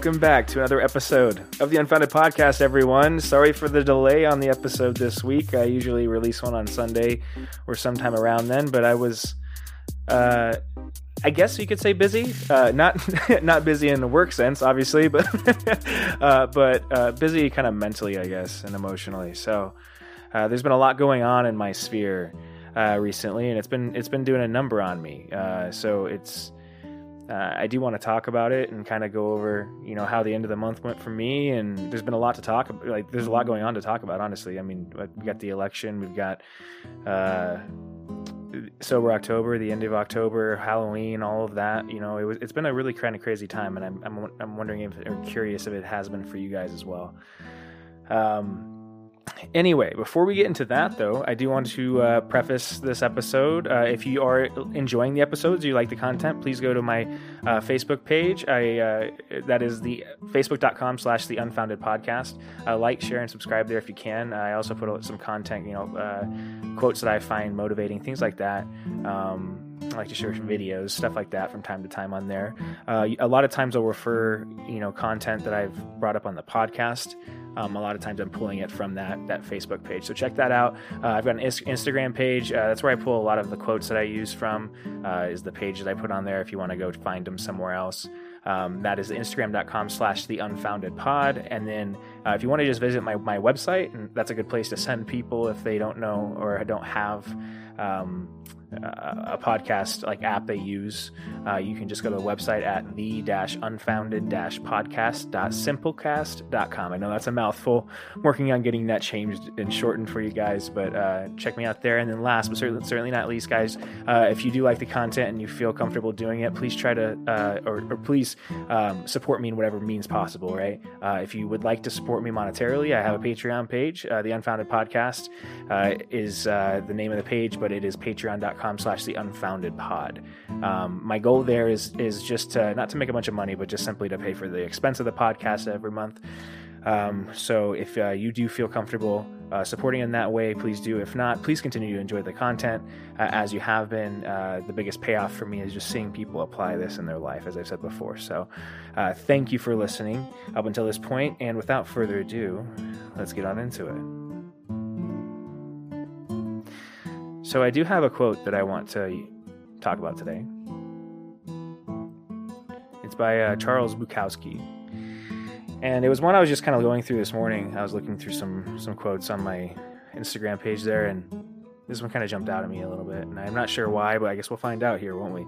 welcome back to another episode of the Unfounded Podcast, everyone. Sorry for the delay on the episode this week. I usually release one on Sunday or sometime around then, but I was, uh, I guess you could say busy. Uh, not not busy in the work sense, obviously, but uh, but uh, busy kind of mentally, I guess, and emotionally. So uh, there's been a lot going on in my sphere uh, recently, and it's been it's been doing a number on me. Uh, so it's uh, I do want to talk about it and kind of go over, you know, how the end of the month went for me. And there's been a lot to talk about. Like, there's a lot going on to talk about, honestly. I mean, we got the election, we've got uh, sober October, the end of October, Halloween, all of that. You know, it was, it's been a really kind of crazy time. And I'm, I'm, I'm wondering if, or curious if it has been for you guys as well. Um, Anyway, before we get into that, though, I do want to uh, preface this episode. Uh, if you are enjoying the episodes, you like the content, please go to my uh, Facebook page. I uh, that is the facebook.com slash the unfounded podcast. Uh, like, share, and subscribe there if you can. I also put some content, you know, uh, quotes that I find motivating, things like that. Um, I like to share some videos, stuff like that from time to time on there. Uh, a lot of times I'll refer, you know, content that I've brought up on the podcast. Um, a lot of times I'm pulling it from that that Facebook page. So check that out. Uh, I've got an Instagram page. Uh, that's where I pull a lot of the quotes that I use from. Uh, is the page that I put on there. If you want to go find them somewhere else. Um, that is instagram.com slash the unfounded pod. And then uh, if you want to just visit my, my website, and that's a good place to send people if they don't know or don't have um, a podcast like app they use, uh, you can just go to the website at the dash unfounded podcast.simplecast.com. I know that's a mouthful. I'm working on getting that changed and shortened for you guys, but uh, check me out there. And then last but certainly, certainly not least, guys, uh, if you do like the content and you feel comfortable doing it, please try to uh, or, or, please um, support me in whatever means possible. Right? Uh, if you would like to support me monetarily, I have a Patreon page. Uh, the Unfounded Podcast is the name of the page, but it is patreon.com patreon.com slash the unfounded pod. Um, my goal there is is just to, not to make a bunch of money, but just simply to pay for the expense of the podcast every month. Um, so if uh, you do feel comfortable uh, supporting in that way, please do. If not, please continue to enjoy the content uh, as you have been. Uh, the biggest payoff for me is just seeing people apply this in their life, as I've said before. So uh, thank you for listening up until this point, and without further ado, let's get on into it. So I do have a quote that I want to talk about today. It's by uh, Charles Bukowski. And it was one I was just kind of going through this morning. I was looking through some some quotes on my Instagram page there, and this one kind of jumped out at me a little bit. And I'm not sure why, but I guess we'll find out here, won't we?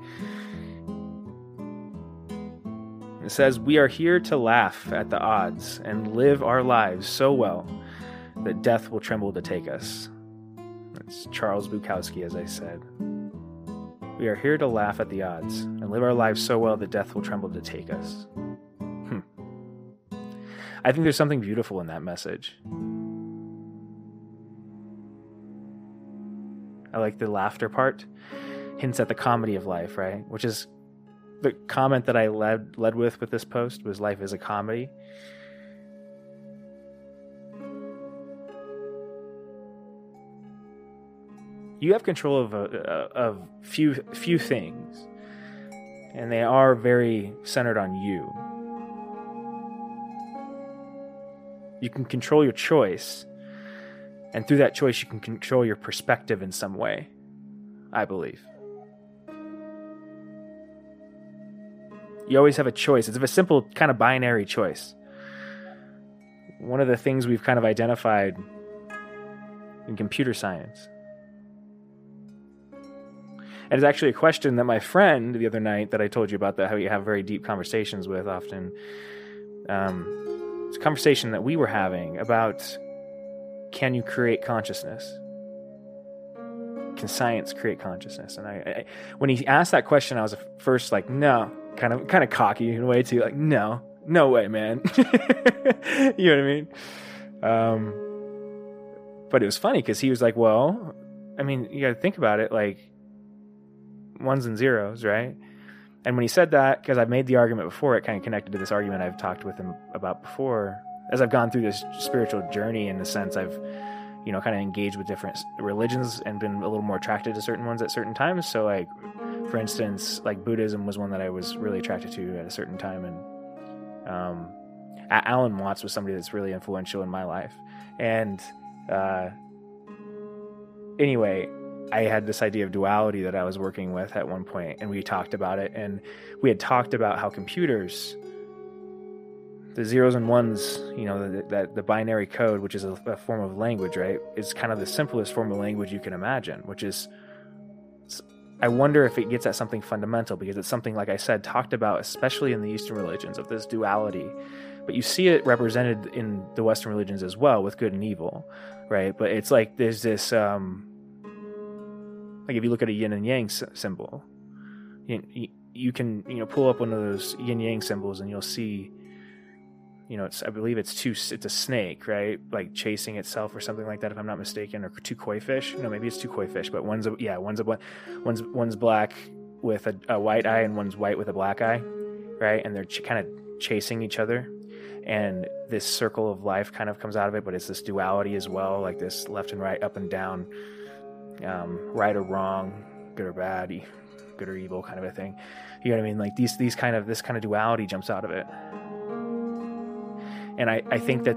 It says, We are here to laugh at the odds and live our lives so well that death will tremble to take us. It's Charles Bukowski, as I said. We are here to laugh at the odds and live our lives so well that death will tremble to take us. Hmm. I think there's something beautiful in that message. I like the laughter part. Hints at the comedy of life, right? Which is the comment that I led led with with this post was life is a comedy. You have control of a, of few few things, and they are very centered on you. You can control your choice, and through that choice, you can control your perspective in some way. I believe. You always have a choice. It's a simple kind of binary choice. One of the things we've kind of identified in computer science and it's actually a question that my friend the other night that I told you about that how you have very deep conversations with often. Um, it's a conversation that we were having about can you create consciousness? Can science create consciousness? And I, I when he asked that question, I was first like, no, kind of kind of cocky in a way too, like, no, no way, man. you know what I mean? Um, but it was funny because he was like, well, I mean, you got to think about it, like ones and zeros, right? And when he said that, because I've made the argument before, it kind of connected to this argument I've talked with him about before. As I've gone through this spiritual journey, in the sense I've, you know, kind of engaged with different religions and been a little more attracted to certain ones at certain times. So, like, for instance, like Buddhism was one that I was really attracted to at a certain time, and Um, Alan Watts was somebody that's really influential in my life, and uh, anyway, I had this idea of duality that I was working with at one point, and we talked about it, and we had talked about how computers, the zeros and ones, you know, that the, the, binary code, which is a, a form of language, right, is kind of the simplest form of language you can imagine, which is I wonder if it gets at something fundamental because it's something, like I said, talked about, especially in the Eastern religions, of this duality. But you see it represented in the Western religions as well with good and evil, right? But it's like there's this, um, like if you look at a yin and yang symbol, you, you can you know pull up one of those yin yang symbols and you'll see you know, it's I believe it's two. It's a snake, right? Like chasing itself or something like that, if I'm not mistaken, or two koi fish. No, maybe it's two koi fish, but one's a yeah, one's a one's one's black with a, a white eye and one's white with a black eye, right? And they're ch- kind of chasing each other, and this circle of life kind of comes out of it, but it's this duality as well, like this left and right, up and down, um, right or wrong, good or bad, good or evil kind of a thing. You know what I mean? Like these these kind of this kind of duality jumps out of it. And I, I think that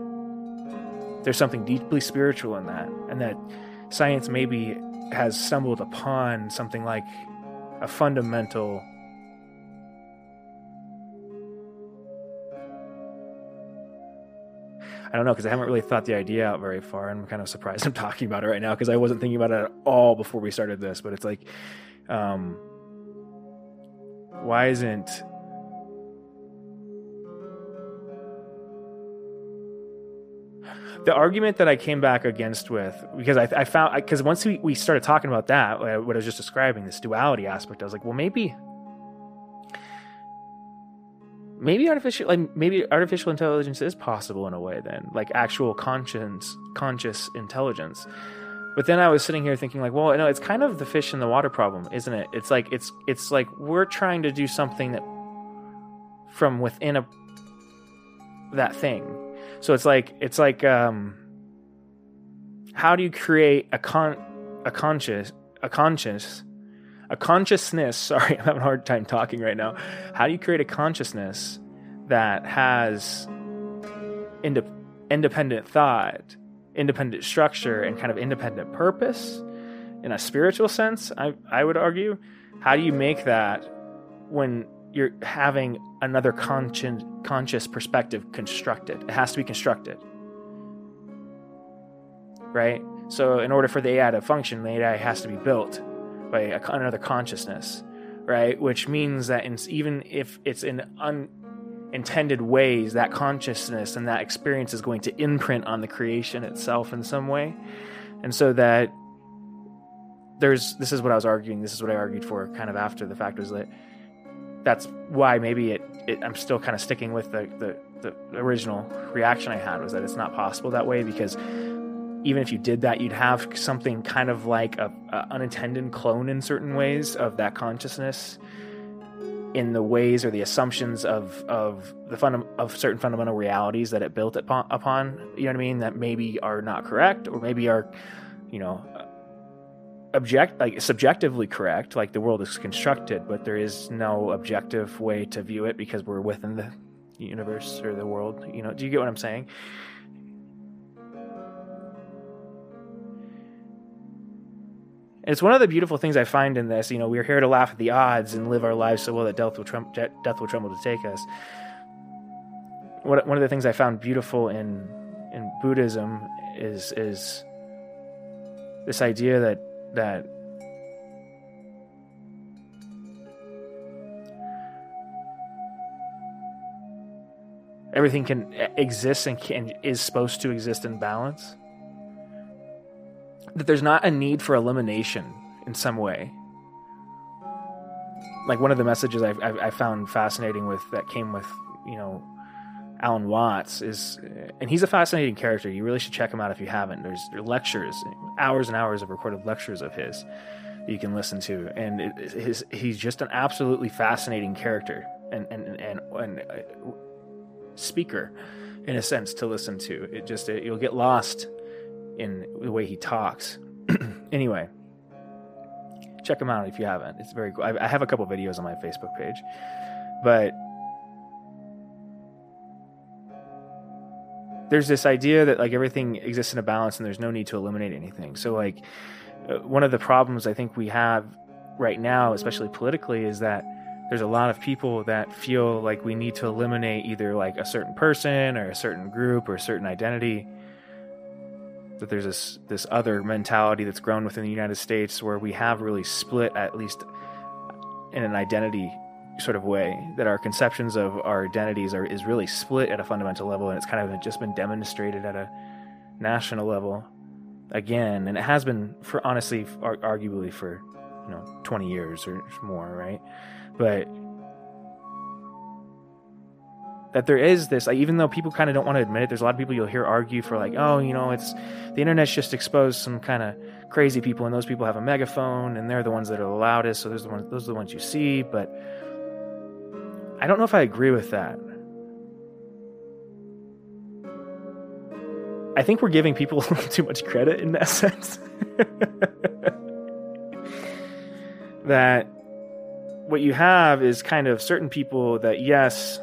there's something deeply spiritual in that, and that science maybe has stumbled upon something like a fundamental I don't know because I haven't really thought the idea out very far. I'm kind of surprised I'm talking about it right now because I wasn't thinking about it at all before we started this. But it's like, um, why isn't the argument that I came back against with because I, I found because once we, we started talking about that what I was just describing this duality aspect I was like well maybe maybe artificial like maybe artificial intelligence is possible in a way then like actual conscience conscious intelligence. But then I was sitting here thinking like well no it's kind of the fish in the water problem isn't it? It's like it's it's like we're trying to do something that from within a that thing. So it's like it's like um, how do you create a con a conscious a conscious a consciousness sorry i'm having a hard time talking right now how do you create a consciousness that has ind- independent thought independent structure and kind of independent purpose in a spiritual sense i, I would argue how do you make that when you're having another conscious conscious perspective constructed. It has to be constructed. Right? So in order for the AI to function, the AI has to be built by a, another consciousness, right? Which means that in, even if it's in unintended ways, that consciousness and that experience is going to imprint on the creation itself in some way. And so that there's this is what I was arguing, this is what I argued for kind of after the fact was that that's why maybe it, it I'm still kind of sticking with the, the, the original reaction I had was that it's not possible that way because even if you did that, you'd have something kind of like a, a, unintended clone in certain ways of that consciousness in the ways or the assumptions of of the fund of certain fundamental realities that it built upon, upon. You know what I mean? That maybe are not correct or maybe are, you know, object like subjectively correct like the world is constructed but there is no objective way to view it because we're within the universe or the world you know do you get what i'm saying it's one of the beautiful things I find in this. You know, we're here to laugh at the odds and live our lives so well that death will, trem- death will tremble to take us. What, one of the things I found beautiful in in Buddhism is is this idea that that everything can exist and can is supposed to exist in balance that there's not a need for elimination in some way like one of the messages I, I, I found fascinating with that came with you know Alan Watts is, and he's a fascinating character. You really should check him out if you haven't. There's lectures, hours and hours of recorded lectures of his that you can listen to, and it, his, he's just an absolutely fascinating character and and and, and speaker, in a sense, to listen to. It just it, you'll get lost in the way he talks. anyway, check him out if you haven't. It's very cool. I, I have a couple videos on my Facebook page, but there's this idea that like everything exists in a balance and there's no need to eliminate anything. So like uh, one of the problems I think we have right now, especially politically, is that there's a lot of people that feel like we need to eliminate either like a certain person or a certain group or a certain identity. That there's this this other mentality that's grown within the United States where we have really split at least in an identity sort of way that our conceptions of our identities are is really split at a fundamental level and it's kind of just been demonstrated at a national level again. And it has been for honestly arguably for you know 20 years or more right? But that there is this like, even though people kind of don't want to admit it there's a lot of people you'll hear argue for like oh you know it's the internet's just exposed some kind of crazy people and those people have a megaphone and they're the ones that are the loudest so those are the ones those are the ones you see but I don't know if I agree with that. I think we're giving people too much credit in that sense. that what you have is kind of certain people that, yes,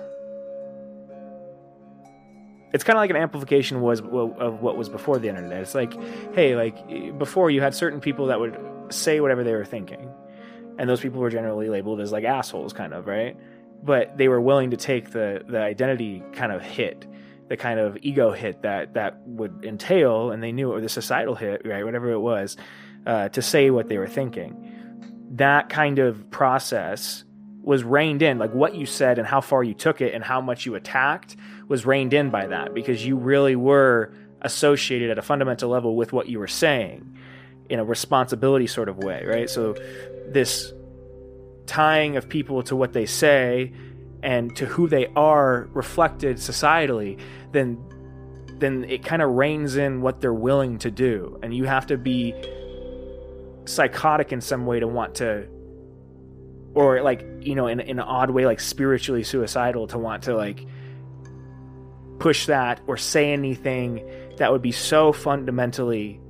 it's kind of like an amplification was of what was before the internet. It's like, hey, like before you had certain people that would say whatever they were thinking, and those people were generally labeled as like assholes, kind of, right? but they were willing to take the the identity kind of hit the kind of ego hit that that would entail and they knew it was the societal hit right whatever it was uh, to say what they were thinking that kind of process was reined in like what you said and how far you took it and how much you attacked was reined in by that because you really were associated at a fundamental level with what you were saying in a responsibility sort of way right so this tying of people to what they say and to who they are reflected societally, then then it kind of reins in what they're willing to do. And you have to be psychotic in some way to want to or like, you know, in, in an odd way, like spiritually suicidal to want to like push that or say anything that would be so fundamentally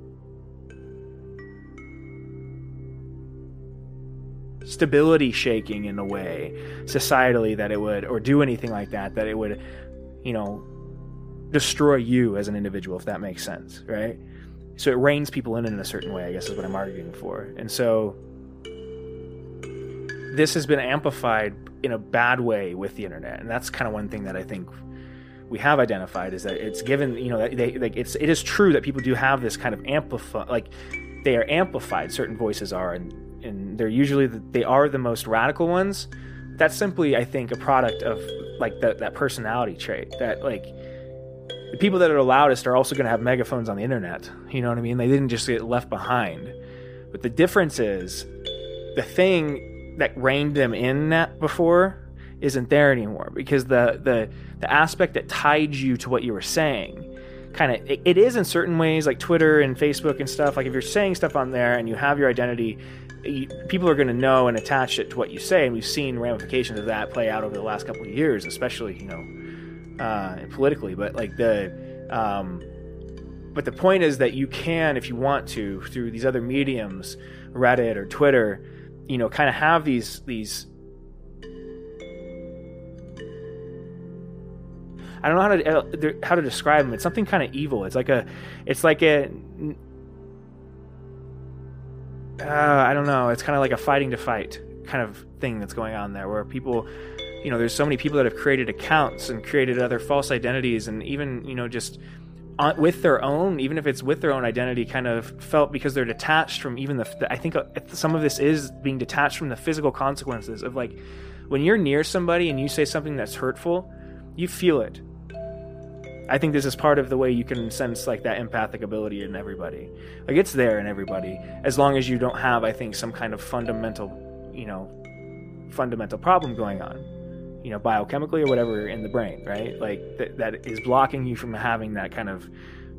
stability shaking in a way societally that it would or do anything like that that it would you know destroy you as an individual if that makes sense right? So it reins people in in a certain way i guess is what i'm arguing for. And so this has been amplified in a bad way with the internet. And that's kind of one thing that i think we have identified is that it's given you know that they like it's it is true that people do have this kind of amplify like they are amplified certain voices are and and they're usually the, they are the most radical ones. That's simply i think a product of like that that personality trait that like the people that are the loudest are also going to have megaphones on the internet you know what i mean? They didn't just get left behind. But the difference is the thing that reined them in that before isn't there anymore because the the the aspect that tied you to what you were saying kind of it, it is in certain ways like twitter and facebook and stuff like if you're saying stuff on there and you have your identity people are going to know and attach it to what you say, and we've seen ramifications of that play out over the last couple of years, especially you know uh, politically. But like the um, but the point is that you can, if you want to, through these other mediums, Reddit or Twitter, you know, kind of have these these. I don't know how to uh, how to describe them. It's something kind of evil. It's like a, it's like a uh, I don't know. It's kind of like a fighting to fight kind of thing that's going on there, where people, you know, there's so many people that have created accounts and created other false identities, and even you know just with their own, even if it's with their own identity, kind of felt because they're detached from even the. the I think uh, some of this is being detached from the physical consequences of like when you're near somebody and you say something that's hurtful, you feel it I think this is part of the way you can sense like that empathic ability in everybody. Like it's there in everybody, as long as you don't have, I think, some kind of fundamental, you know, fundamental problem going on, you know, biochemically or whatever in the brain, right? Like that that is blocking you from having that kind of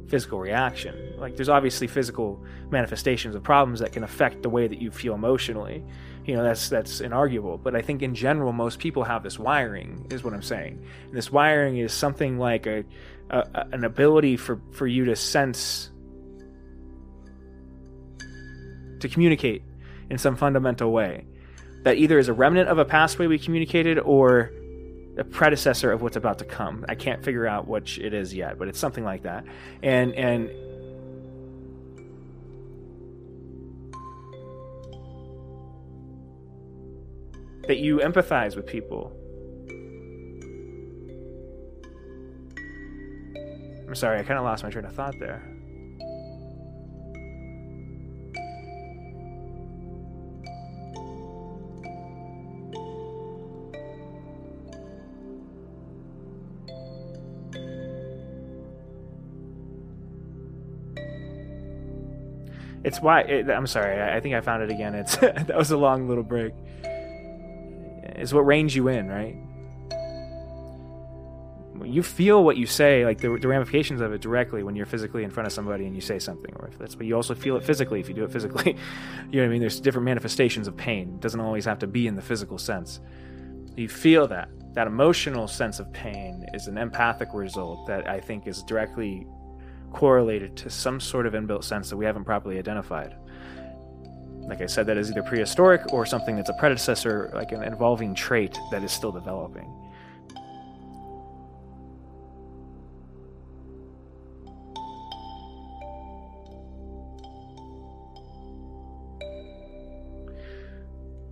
physical reaction. Like there's obviously physical manifestations of problems that can affect the way that you feel emotionally. You know, that's that's inarguable. But I think in general most people have this wiring, is what I'm saying. And this wiring is something like a a, an ability for, for you to sense, to communicate in some fundamental way that either is a remnant of a past way we communicated or a predecessor of what's about to come. I can't figure out which it is yet, but it's something like that. And and that you empathize with people. I'm sorry, I kind of lost my train of thought there. It's why it, I'm sorry. I, I think I found it again. It's that was a long little break. It's what reins you in, right? You feel what you say, like the, the ramifications of it directly when you're physically in front of somebody and you say something, or if that's but you also feel it physically if you do it physically. you know what I mean? There's different manifestations of pain. It doesn't always have to be in the physical sense. You feel that. That emotional sense of pain is an empathic result that I think is directly correlated to some sort of inbuilt sense that we haven't properly identified. Like I said, that is either prehistoric or something that's a predecessor, like an evolving trait that is still developing.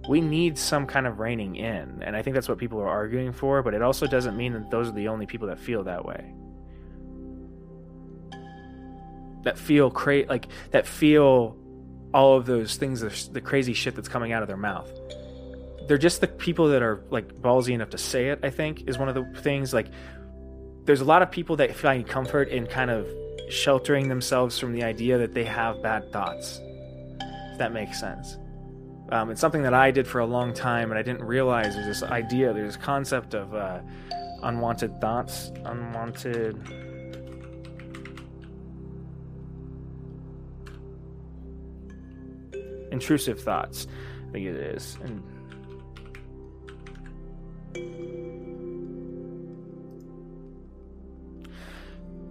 we need some kind of reining in and i think that's what people are arguing for but it also doesn't mean that those are the only people that feel that way that feel cra- like that feel all of those things the crazy shit that's coming out of their mouth. They're just the people that are like ballsy enough to say it i think is one of the things like there's a lot of people that find comfort in kind of sheltering themselves from the idea that they have bad thoughts if that makes sense. Um, it's something that i did for a long time and i didn't realize there's this idea there's this concept of uh, unwanted thoughts unwanted intrusive thoughts. I think it is. And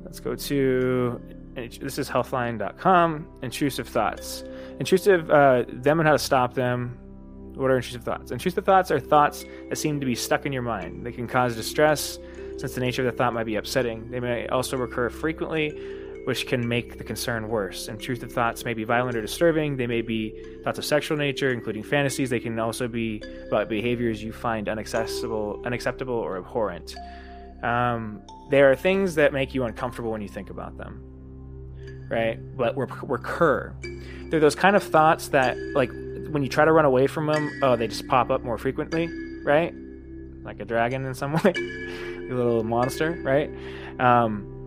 let's go to this is healthline.com. Intrusive thoughts. Intrusive, uh, them and how to stop them. What are intrusive thoughts? Intrusive thoughts are thoughts that seem to be stuck in your mind. They can cause distress, since the nature of the thought might be upsetting. They may also recur frequently which can make the concern worse. Intrusive thoughts may be violent or disturbing. They may be thoughts of sexual nature, including fantasies. They can also be about behaviors you find unaccessible, unacceptable, or abhorrent. Um, there are things that make you uncomfortable when you think about them, right? But recur. They're those kind of thoughts that, like, when you try to run away from them, oh, they just pop up more frequently, right? Like a dragon in some way, a little monster, right? Um,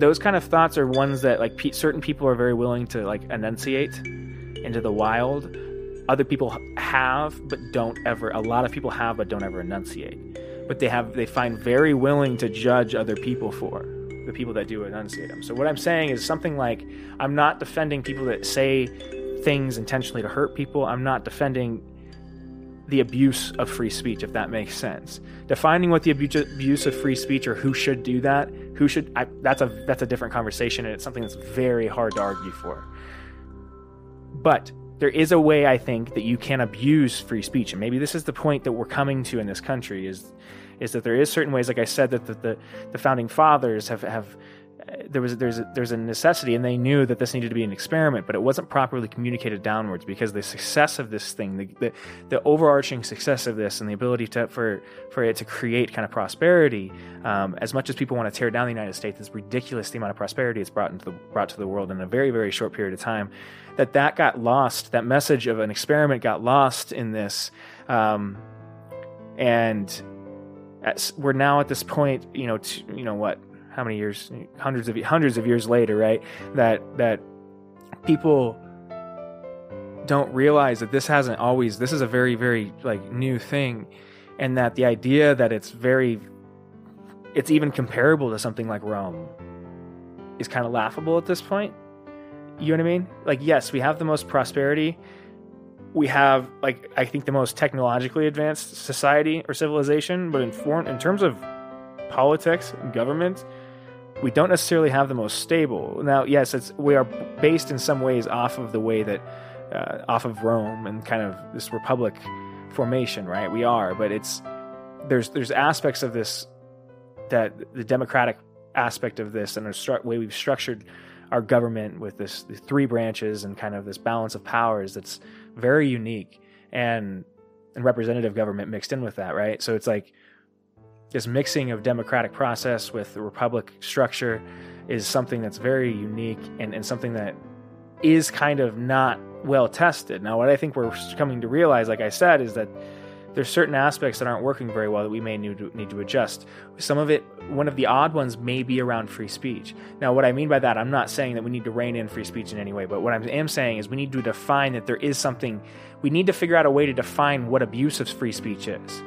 those kind of thoughts are ones that like pe- certain people are very willing to like enunciate into the wild. Other people have but don't ever a lot of people have but don't ever enunciate. But they have they find very willing to judge other people for the people that do enunciate them so what i'm saying is something like i'm not defending people that say things intentionally to hurt people. I'm not defending the abuse of free speech, if that makes sense. Defining what the abuse of free speech or who should do that, who should I, that's a that's a different conversation, and it's something that's very hard to argue for. But there is a way I think that you can abuse free speech, and maybe this is the point that we're coming to in this country is is that there is certain ways, like I said, that the the, the founding fathers have have there was there's a, there's a necessity, and they knew that this needed to be an experiment, but it wasn't properly communicated downwards because the success of this thing, the, the, the overarching success of this, and the ability to for for it to create kind of prosperity, um, as much as people want to tear down the United States, it's ridiculous the amount of prosperity it's brought into the brought to the world in a very very short period of time. That that got lost. That message of an experiment got lost in this, um, and we're now at this point. You know, to, you know what how many years, hundreds of hundreds of years later, right? That that people don't realize that this hasn't always. This is a very very like new thing, and that the idea that it's very, it's even comparable to something like Rome, is kind of laughable at this point. You know what I mean? Like, yes, we have the most prosperity. We have, like, I think the most technologically advanced society or civilization, but in in terms of politics government, we don't necessarily have the most stable. Now, yes, it's we are based in some ways off of the way that uh, off of Rome and kind of this republic formation, right? We are, but it's there's there's aspects of this that the democratic aspect of this and the stru- way we've structured our government with this the three branches and kind of this balance of powers that's very unique and and representative government mixed in with that, right? So it's like this mixing of democratic process with the republic structure is something that's very unique and, and something that is kind of not well tested. Now, what I think we're coming to realize, like I said, is that there's certain aspects that aren't working very well that we may need to, need to adjust. Some of it, one of the odd ones, may be around free speech. Now, what I mean by that, I'm not saying that we need to rein in free speech in any way, but what I am saying is we need to define that there is something, we need to figure out a way to define what abuse of free speech is.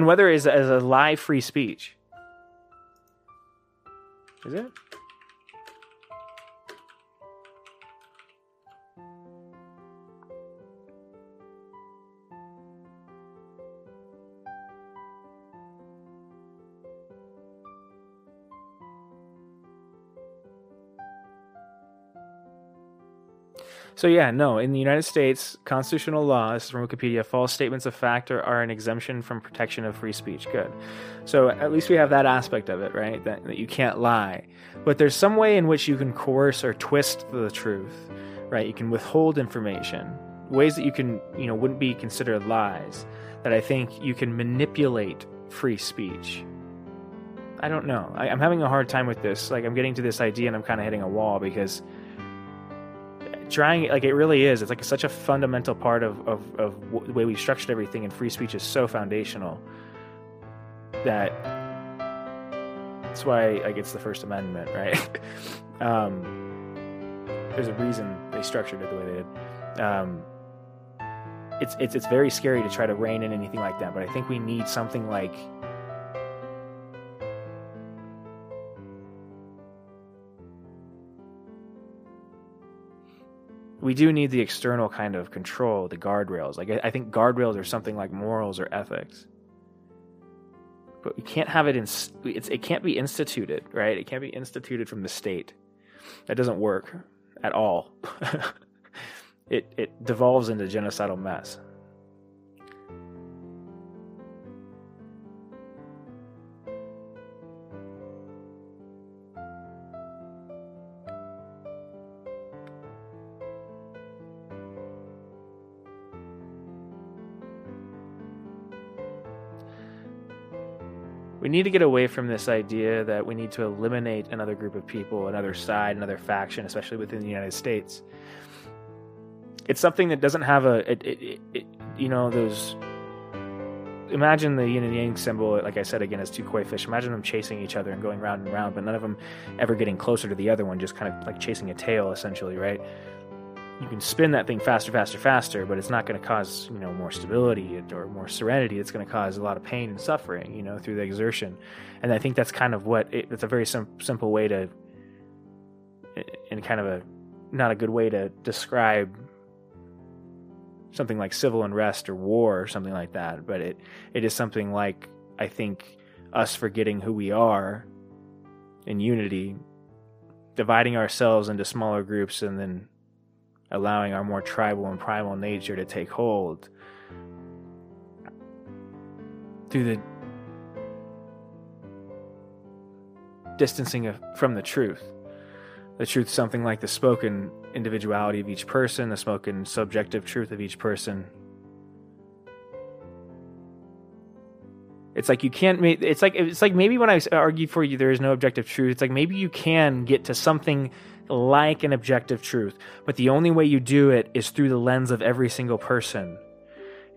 And whether it is as a live free speech. Is it? So yeah, no. In the United States, constitutional law, this is from Wikipedia, false statements of fact are, are, an exemption from protection of free speech. Good. So at least we have that aspect of it, right? That, that you can't lie. But there's some way in which you can coerce or twist the truth, right? You can withhold information, ways that you can, you know, wouldn't be considered lies. That I think you can manipulate free speech. I don't know. I, I'm having a hard time with this. Like I'm getting to this idea and I'm kind of hitting a wall because trying like it really is. It's like such a fundamental part of, of, of the way we structured everything and free speech is so foundational that that's why like it's the first amendment right? Um, there's a reason they structured it the way they did. Um, it's, it's it's very scary to try to rein in anything like that but i think we need something like we do need the external kind of control, the guardrails. Like I, think guardrails are something like morals or ethics, but we can't have it in. It can't be instituted, right? It can't be instituted from the state. That doesn't work at all. it it devolves into genocidal mess. Need to get away from this idea that we need to eliminate another group of people, another side, another faction, especially within the United States. It's something that doesn't have a, it, it, it, you know, those. Imagine the yin and yang symbol, like I said again, as two koi fish. Imagine them chasing each other and going round and round, but none of them ever getting closer to the other one, just kind of like chasing a tail, essentially, right? You can spin that thing faster, faster, faster, but it's not going to cause you know more stability or more serenity. It's going to cause a lot of pain and suffering, you know, through the exertion. And I think that's kind of what it, it's a very sim- simple way to, and kind of a not a good way to describe something like civil unrest or war or something like that. But it it is something like I think us forgetting who we are in unity, dividing ourselves into smaller groups, and then allowing our more tribal and primal nature to take hold through the distancing from the truth. The truth, something like the spoken individuality of each person, the spoken subjective truth of each person. It's like you can't make. It's like it's like maybe when I argue for you, there is no objective truth. It's like maybe you can get to something like an objective truth, but the only way you do it is through the lens of every single person.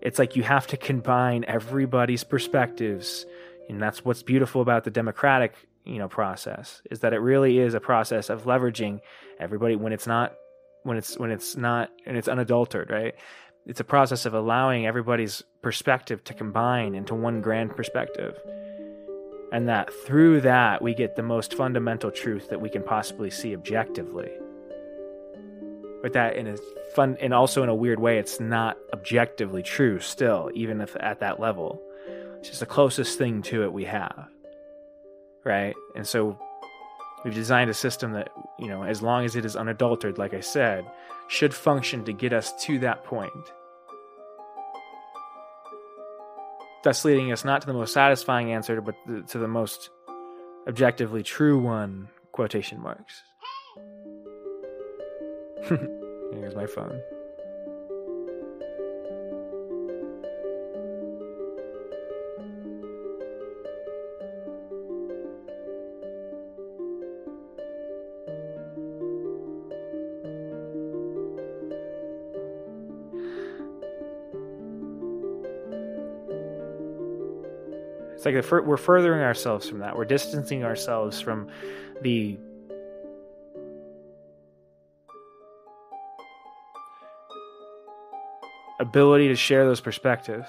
It's like you have to combine everybody's perspectives, and that's what's beautiful about the democratic, you know, process is that it really is a process of leveraging everybody when it's not when it's when it's not and it's unadulterated, right? It's a process of allowing everybody's perspective to combine into one grand perspective and that through that we get the most fundamental truth that we can possibly see objectively. But that in a fun and also in a weird way, it's not objectively true still, even if at that level. It's just the closest thing to it we have. right? And so we've designed a system that, you know, as long as it is unadulterated, like I said, should function to get us to that point. Thus, leading us not to the most satisfying answer, but to the most objectively true one, quotation marks. Here's my phone. It's like we're furthering ourselves from that. We're distancing ourselves from the ability to share those perspectives.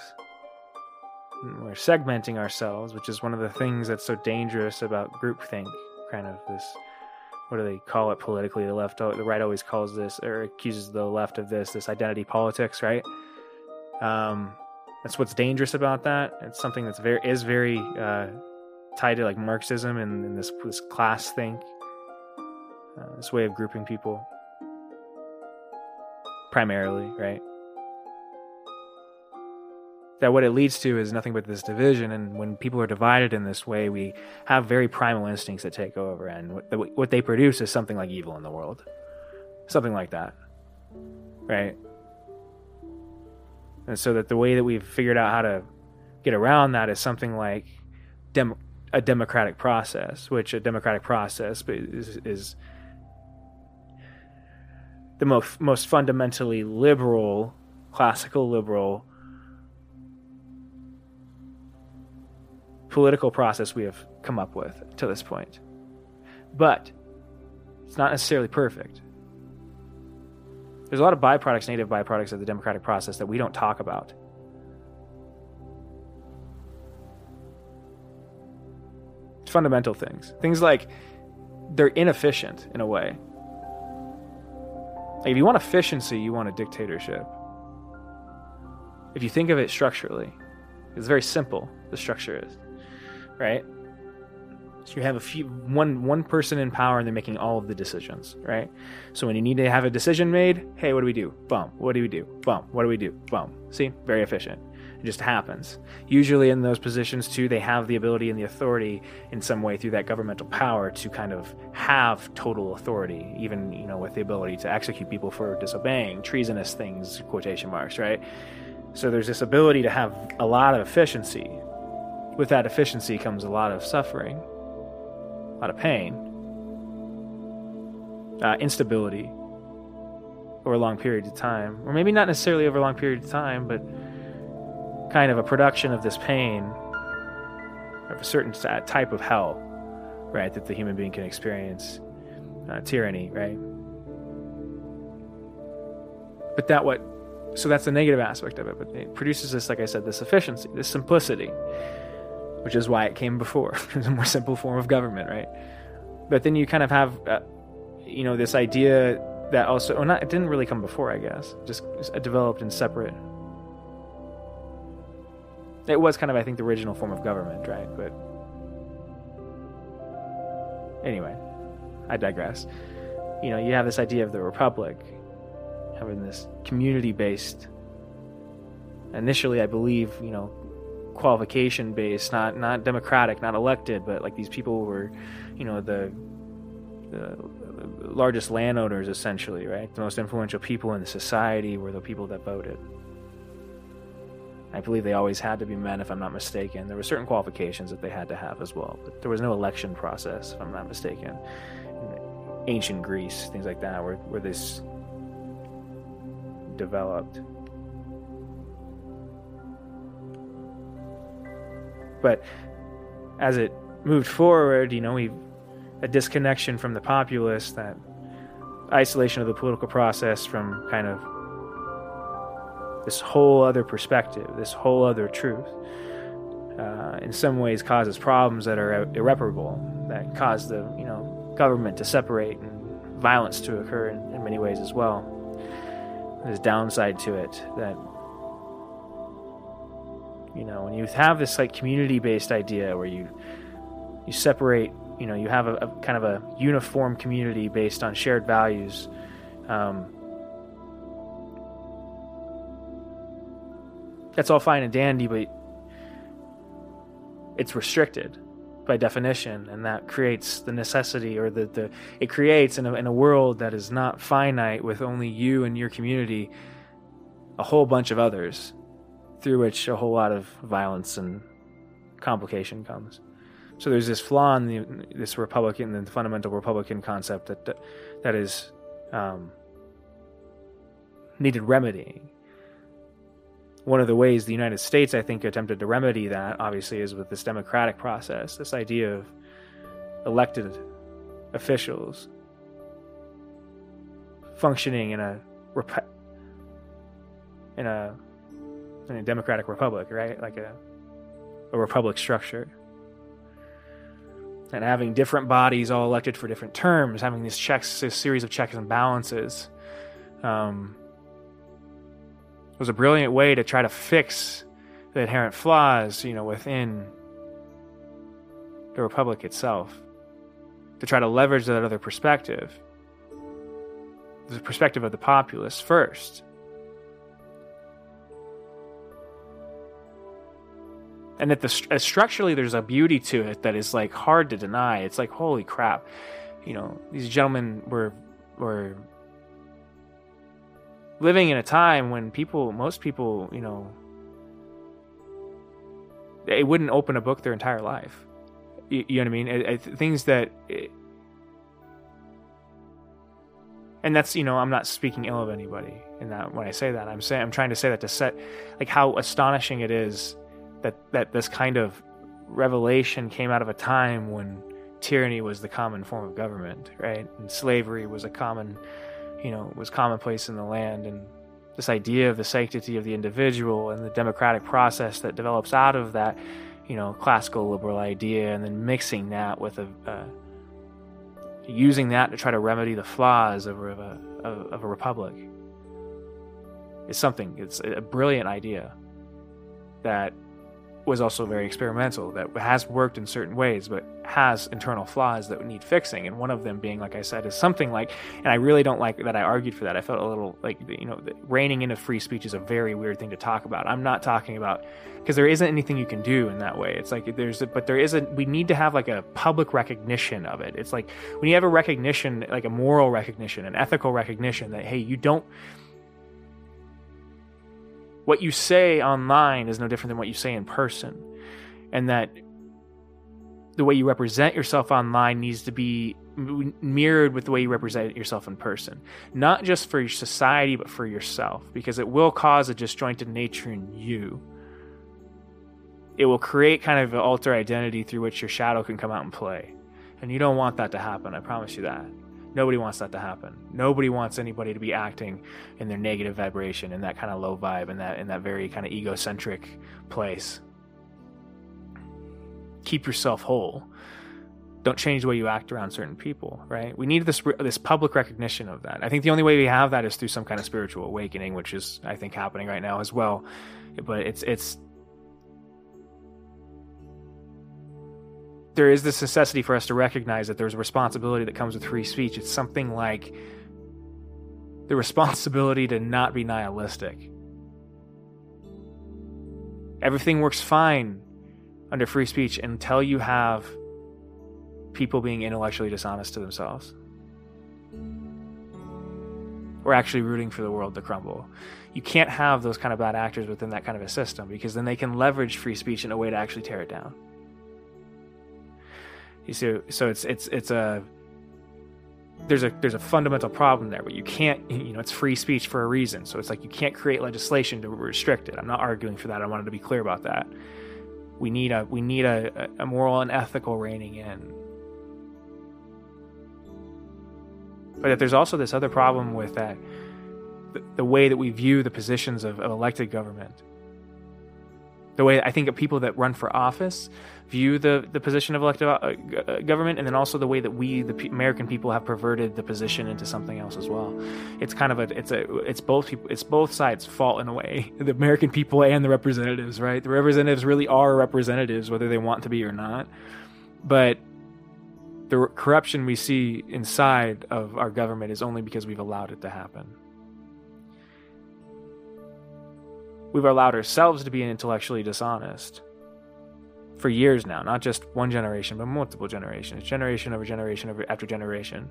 We're segmenting ourselves, which is one of the things that's so dangerous about groupthink. Kind of this, what do they call it politically? The left, the right always calls this or accuses the left of this, this identity politics, right? Um, that's what's dangerous about that. It's something that's very is very uh, tied to like Marxism and, and this this class think, uh, this way of grouping people, primarily, right? That what it leads to is nothing but this division, and when people are divided in this way, we have very primal instincts that take over, and what, what they produce is something like evil in the world, something like that, right? And so that the way that we've figured out how to get around that is something like dem- a democratic process, which a democratic process is, is the most most fundamentally liberal, classical liberal political process we have come up with to this point. But it's not necessarily perfect. There's a lot of byproducts, native byproducts of the democratic process that we don't talk about. Fundamental things. Things like they're inefficient in a way. Like if you want efficiency, you want a dictatorship. If you think of it structurally, it's very simple, the structure is. Right? So you have a few one one person in power and they're making all of the decisions, right? So when you need to have a decision made, hey, what do we do? Boom. What do we do? Boom. What do we do? Boom. See? Very efficient. It just happens. Usually in those positions too, they have the ability and the authority in some way through that governmental power to kind of have total authority, even you know with the ability to execute people for disobeying, treasonous things, quotation marks, right? So there's this ability to have a lot of efficiency. With that efficiency comes a lot of suffering a lot of pain, uh, instability over a long period of time, or maybe not necessarily over a long period of time, but kind of a production of this pain of a certain type of hell, right, that the human being can experience, uh, tyranny, right? But that what, so that's the negative aspect of it, but it produces this, like I said, this efficiency, this simplicity which is why it came before. it's a more simple form of government, right? But then you kind of have, uh, you know, this idea that also, well, not, it didn't really come before, I guess, just developed in separate. It was kind of, I think, the original form of government, right? But anyway, I digress. You know, you have this idea of the republic having this community based initially i believe you know qualification based, not not democratic, not elected, but like these people were, you know, the the largest landowners essentially, right? The most influential people in the society were the people that voted. I believe they always had to be men, if I'm not mistaken. There were certain qualifications that they had to have as well, but there was no election process, if I'm not mistaken. In ancient Greece, things like that, where where this developed. But as it moved forward, you know, we a disconnection from the populace, that isolation of the political process from kind of this whole other perspective, this whole other truth, uh, in some ways causes problems that are irreparable, that cause the you know government to separate and violence to occur in, in many ways as well. There's downside to it that you know, when you have this like community based idea where you you separate you know you have a, a kind of a uniform community based on shared values um, that's all fine and dandy but it's restricted by definition and that creates the necessity or the, the it creates in a, in a world that is not finite with only you and your community a whole bunch of others through which a whole lot of violence and complication comes. So there's this flaw in the, this republican the fundamental republican concept that that, is um, needed remedying. One of the ways the United States, I think, attempted to remedy that, obviously, is with this democratic process, this idea of elected officials functioning in a in a in a democratic republic, right? Like a a republic structure. And having different bodies all elected for different terms, having these checks, this series of checks and balances, um, was a brilliant way to try to fix the inherent flaws, you know, within the republic itself. To try to leverage that other perspective, the perspective of the populace first. And that the uh, structurally there's a beauty to it that is like hard to deny. It's like holy crap, you know, these gentlemen were were living in a time when people, most people, you know, they wouldn't open a book their entire life. You, you know what I mean? It, it, things that, it, and that's you know, I'm not speaking ill of anybody in that when I say that. I'm saying I'm trying to say that to set like how astonishing it is that that this kind of revelation came out of a time when tyranny was the common form of government, right? And slavery was a common you know, was commonplace in the land. And this idea of the sanctity of the individual and the democratic process that develops out of that, you know, classical liberal idea, and then mixing that with a, uh, using that to try to remedy the flaws of a, of, of a republic is something. It's a brilliant idea that was also very experimental that has worked in certain ways but has internal flaws that need fixing. And one of them being like i said is something like and i really don't like that i argued for that. I felt a little like you know reining in of free speech is a very weird thing to talk about. I'm not talking about because there isn't anything you can do in that way. It's like there's a, but there is a we need to have like a public recognition of it. It's like when you have a recognition like a moral recognition an ethical recognition that hey you don't what you say online is no different than what you say in person. And that the way you represent yourself online needs to be mirrored with the way you represent yourself in person. Not just for your society, but for yourself, because it will cause a disjointed nature in you. It will create kind of an alter identity through which your shadow can come out and play. And you don't want that to happen, I promise you that. Nobody wants that to happen. Nobody wants anybody to be acting in their negative vibration, in that kind of low vibe, in that in that very kind of egocentric place. Keep yourself whole. Don't change the way you act around certain people, right? We need this this public recognition of that. I think the only way we have that is through some kind of spiritual awakening, which is I think happening right now as well. But it's it's there is this necessity for us to recognize that there's a responsibility that comes with free speech. It's something like the responsibility to not be nihilistic. Everything works fine under free speech until you have people being intellectually dishonest to themselves. Or actually rooting for the world to crumble. You can't have those kind of bad actors within that kind of a system because then they can leverage free speech in a way to actually tear it down. You see, so it's it's it's a there's a there's a fundamental problem there, but you can't you know it's free speech for a reason. So it's like you can't create legislation to restrict it. I'm not arguing for that. I wanted to be clear about that. We need a we need a, a moral and ethical reining in. But there's also this other problem with that the, the way that we view the positions of, of elected government the way I think of people that run for office view the, the position of elected uh, uh, government, and then also the way that we, the American people, have perverted the position into something else as well. It's kind of a it's a it's both people it's both sides' fault in a way. The American people and the representatives, right? The representatives really are representatives, whether they want to be or not. but the corruption we see inside of our government is only because we've allowed it to happen. We've allowed ourselves to be intellectually dishonest for years now, not just one generation, but multiple generations, generation over generation over after generation.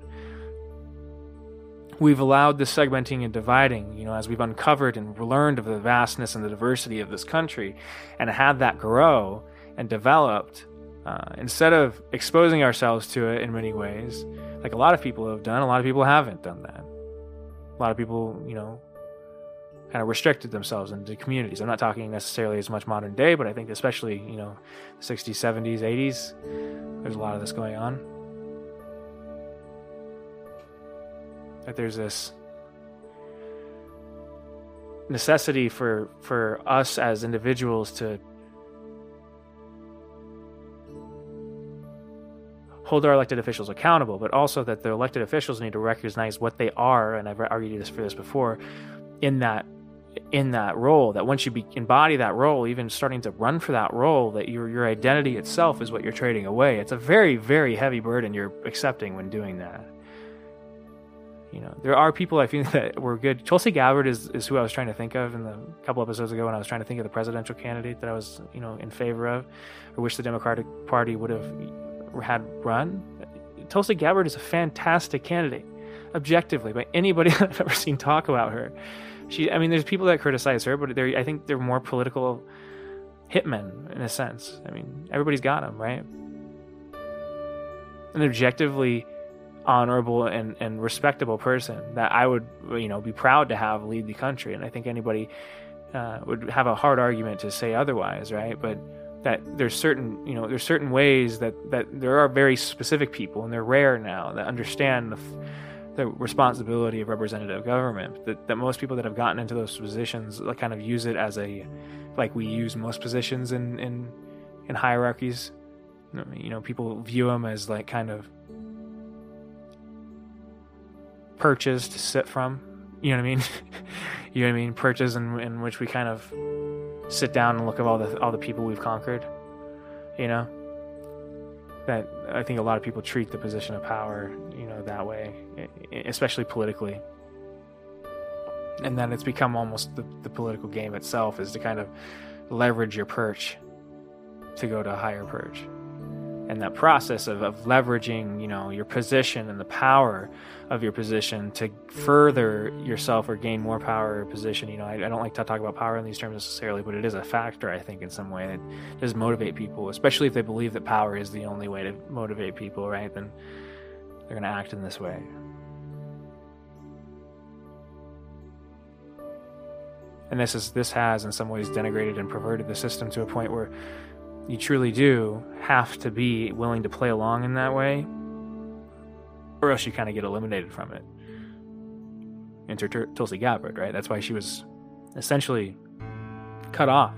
We've allowed the segmenting and dividing, you know, as we've uncovered and learned of the vastness and the diversity of this country and had that grow and developed uh, instead of exposing ourselves to it in many ways, like a lot of people have done, a lot of people haven't done that. A lot of people, you know, kind of restricted themselves into communities. I'm not talking necessarily as much modern day, but I think especially, you know, 60s, 70s, 80s, there's a lot of this going on. That there's this necessity for for us as individuals to hold our elected officials accountable, but also that the elected officials need to recognize what they are, and I've argued this for this before, in that in that role. That once you be, embody that role, even starting to run for that role, that your your identity itself is what you're trading away. It's a very very heavy burden you're accepting when doing that. You know, there are people I think that were good. Tulsi Gabbard is, is who I was trying to think of in the couple episodes ago when I was trying to think of the presidential candidate that I was, you know, in favor of, or wish the Democratic Party would have had run, Tulsi Gabbard is a fantastic candidate, objectively, by anybody I've ever seen talk about her. She, I mean, there's people that criticize her, but I think they're more political hitmen in a sense. I mean, everybody's got them, right? An objectively honorable and, and respectable person that I would, you know, be proud to have lead the country. And I think anybody uh, would have a hard argument to say otherwise, right? But that there's certain you know there's certain ways that that there are very specific people and they're rare now that understand the, the responsibility of representative government that, that most people that have gotten into those positions like, kind of use it as a like we use most positions in in in hierarchies. You know people view them as like kind of perches to sit from. You know what i mean? You know what i mean? Perches in, in which we kind of sit down and look at all the all the people we've conquered. You know, that I think a lot of people treat the position of power, that way, especially politically. And then it's become almost the, the political game itself is to kind of leverage your perch to go to a higher perch and that process of, of leveraging you know your position and the power of your position to further yourself or gain more power or position you know I, I, don't like to talk about power in these terms necessarily but it is a factor i think in some way that does motivate people especially if they believe that power is the only way to motivate people right then they're going to act in this way and this is this has in some ways denigrated and perverted the system to a point where you truly do have to be willing to play along in that way, or else you kind of get eliminated from it. Enter Tulsi Gabbard, right? That's why she was essentially cut off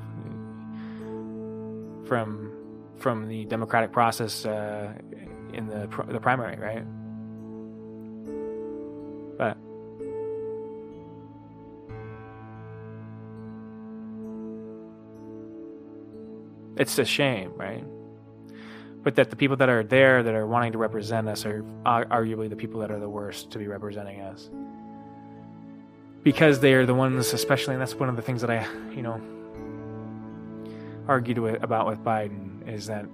from from the democratic process uh, in the the primary, right? It's a shame, right? But that the people that are there that are wanting to represent us are arguably the people that are the worst to be representing us. Because they are the ones, especially, and that's one of the things that I, you know, argued with, about with Biden, is that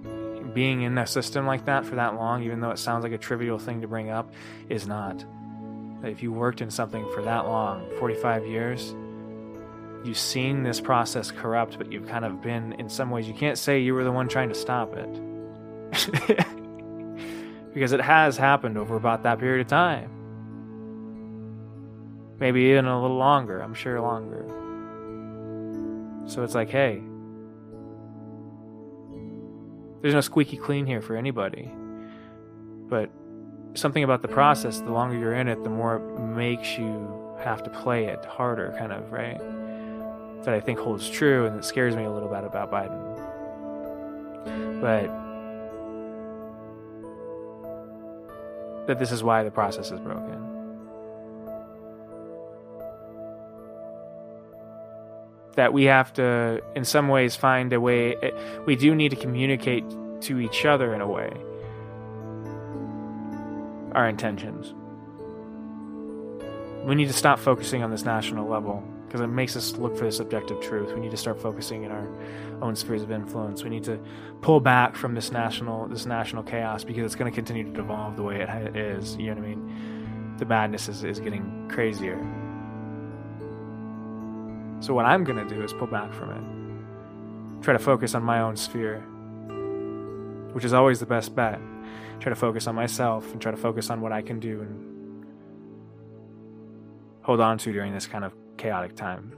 being in a system like that for that long, even though it sounds like a trivial thing to bring up, is not. If you worked in something for that long, 45 years, you've seen this process corrupt, but you've kind of been, in some ways, you can't say you were the one trying to stop it. because it has happened over about that period of time. Maybe even a little longer, I'm sure longer. So it's like, hey, there's no squeaky clean here for anybody. But something about the process, the longer you're in it, the more it makes you have to play it harder, kind of, right? That I think holds true and that scares me a little bit about Biden. But that this is why the process is broken. That we have to, in some ways, find a way. Eh, we do need to communicate to each other in a way our intentions. We need to stop focusing on this national level because it makes us look for this objective truth. We need to start focusing in our own spheres of influence. We need to pull back from this national this national chaos because it's going to continue to devolve the way it is. You know what I mean? The madness is, is getting crazier. So what I'm going to do is pull back from it. Try to focus on my own sphere, which is always the best bet. Try to focus on myself and try to focus on what I can do and hold on to during this kind of chaotic time.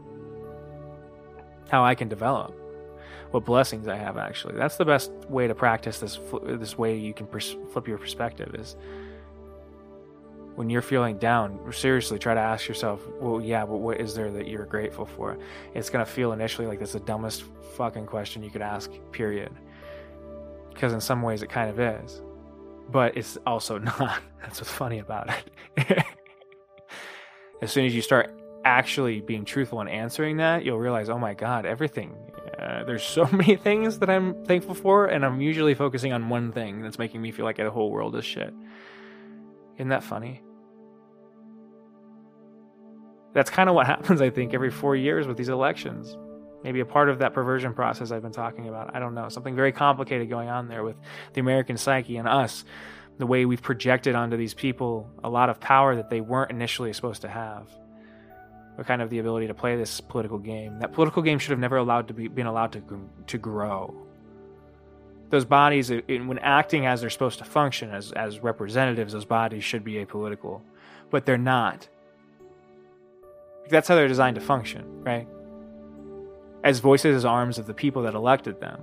How I can develop, what blessings I have. Actually, that's the best way to practice this. This way you can pers- flip your perspective is when you're feeling down. Seriously, try to ask yourself, well, yeah, but what is there that you're grateful for? It's gonna feel initially like that's the dumbest fucking question you could ask. Period. Because in some ways it kind of is, but it's also not. That's what's funny about it. as soon as you start actually being truthful and answering that, you'll realize, oh my God, everything. Uh, there's so many things that I'm thankful for, and I'm usually focusing on one thing that's making me feel like the whole world is shit. Isn't that funny? That's kind of what happens, I think, every four years with these elections. Maybe a part of that perversion process I've been talking about. I don't know. Something very complicated going on there with the American psyche and us. The way we've projected onto these people a lot of power that they weren't initially supposed to have kind of the ability to play this political game. That political game should have never allowed to be been allowed to to grow. Those bodies, when acting as they're supposed to function as as representatives, those bodies should be apolitical, but they're not. That's how they're designed to function, right? As voices, as arms of the people that elected them.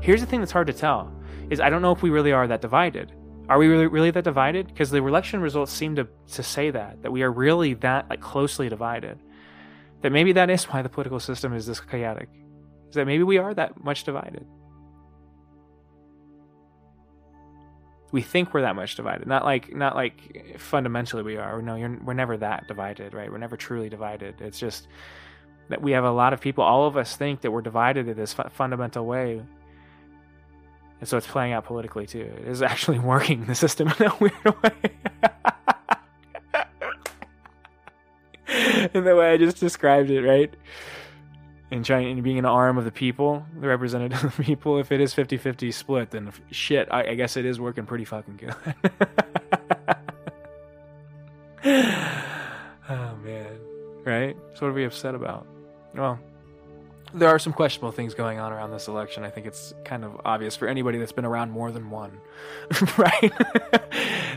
Here's the thing that's hard to tell: is I don't know if we really are that divided are we really, really that divided? Because the election results seem to, to say that, that we are really that like closely divided. That maybe that is why the political system is this chaotic. Is that maybe we are that much divided. We think we're that much divided. Not like not like fundamentally we are. No, we're never that divided, right? We're never truly divided. It's just that we have a lot of people. All of us think that we're divided in this fu- fundamental way and so it's playing out politically too. It is actually working the system in a weird way. in the way I just described it, right? And trying and being an arm of the people, the representative of the people. If it is 50-50 split, then shit, I, I guess it is working pretty fucking good. oh man, right? So what are we upset about? Well, there are some questionable things going on around this election. I think it's kind of obvious for anybody that's been around more than one, right?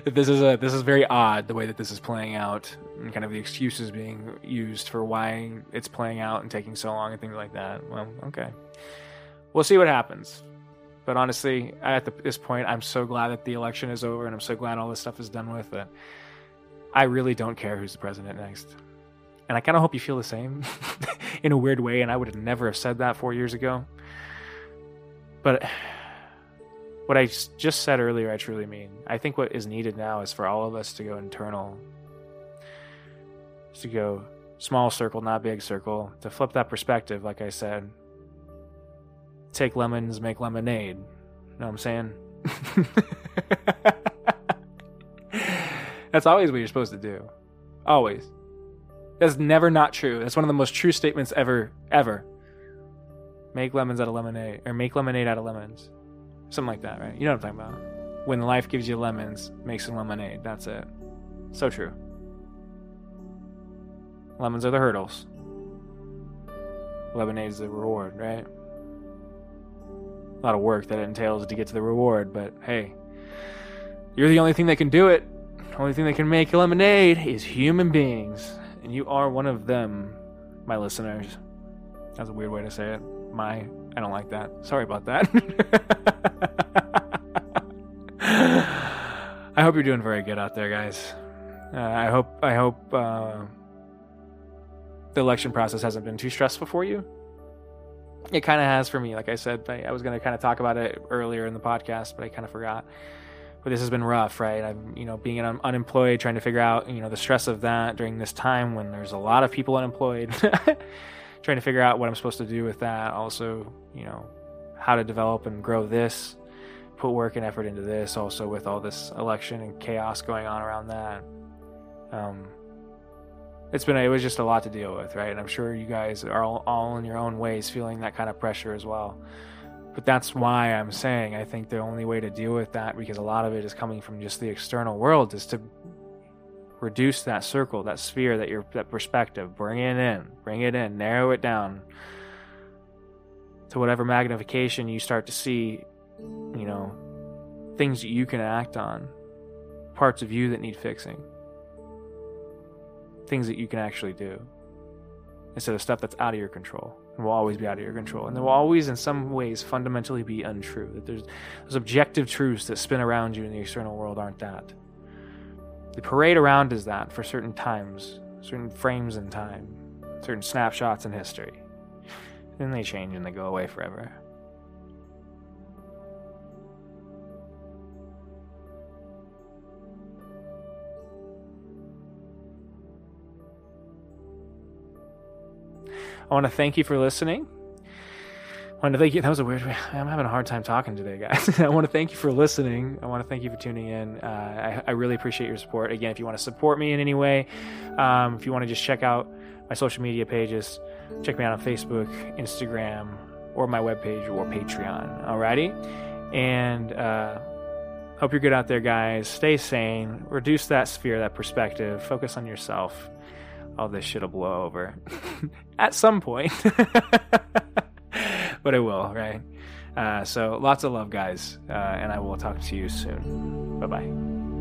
this is a this is very odd the way that this is playing out, and kind of the excuses being used for why it's playing out and taking so long and things like that. Well, okay, we'll see what happens. But honestly, at the, this point, I'm so glad that the election is over, and I'm so glad all this stuff is done with that. I really don't care who's the president next. And I kind of hope you feel the same in a weird way. And I would have never have said that four years ago. But what I just said earlier, I truly mean. I think what is needed now is for all of us to go internal, to go small circle, not big circle, to flip that perspective, like I said. Take lemons, make lemonade. You know what I'm saying? That's always what you're supposed to do. Always. That's never not true. That's one of the most true statements ever, ever. Make lemons out of lemonade, or make lemonade out of lemons. Something like that, right? You know what I'm talking about. When life gives you lemons, make some lemonade. That's it. So true. Lemons are the hurdles. Lemonade is the reward, right? A lot of work that it entails to get to the reward, but hey, you're the only thing that can do it. The only thing that can make lemonade is human beings and you are one of them, my listeners. That's a weird way to say it. My, I don't like that. Sorry about that. I hope you're doing very good out there, guys. Uh, I hope I hope uh, the election process hasn't been too stressful for you. It kind of has for me. Like I said, I, I was going to kind of talk about it earlier in the podcast, but I kind of forgot but this has been rough, right? I'm, you know, being un- unemployed, trying to figure out, you know, the stress of that during this time when there's a lot of people unemployed, trying to figure out what I'm supposed to do with that. Also, you know, how to develop and grow this, put work and effort into this. Also, with all this election and chaos going on around that, um, it's been it was just a lot to deal with, right? And I'm sure you guys are all, all in your own ways feeling that kind of pressure as well. But that's why I'm saying I think the only way to deal with that, because a lot of it is coming from just the external world, is to reduce that circle, that sphere, that your that perspective, bring it in, bring it in, narrow it down to whatever magnification you start to see, you know, things that you can act on, parts of you that need fixing, things that you can actually do, instead of stuff that's out of your control will always be out of your control. And there will always, in some ways, fundamentally be untrue. That there's, there's objective truths that spin around you in the external world aren't that. The parade around is that for certain times, certain frames in time, certain snapshots in history. Then they change and they go away forever. I want to thank you for listening. I want to thank you. That was a weird way. I'm having a hard time talking today, guys. I want to thank you for listening. I want to thank you for tuning in. Uh, I, I, really appreciate your support. Again, if you want to support me in any way, um, if you want to just check out my social media pages, check me out on Facebook, Instagram, or my webpage or Patreon. Alrighty? And uh, hope you're good out there, guys. Stay sane. Reduce that sphere, that perspective. Focus on yourself. All this shit will blow over at some point. but it will, right? Uh, so lots of love, guys. Uh, and I will talk to you soon. Bye bye.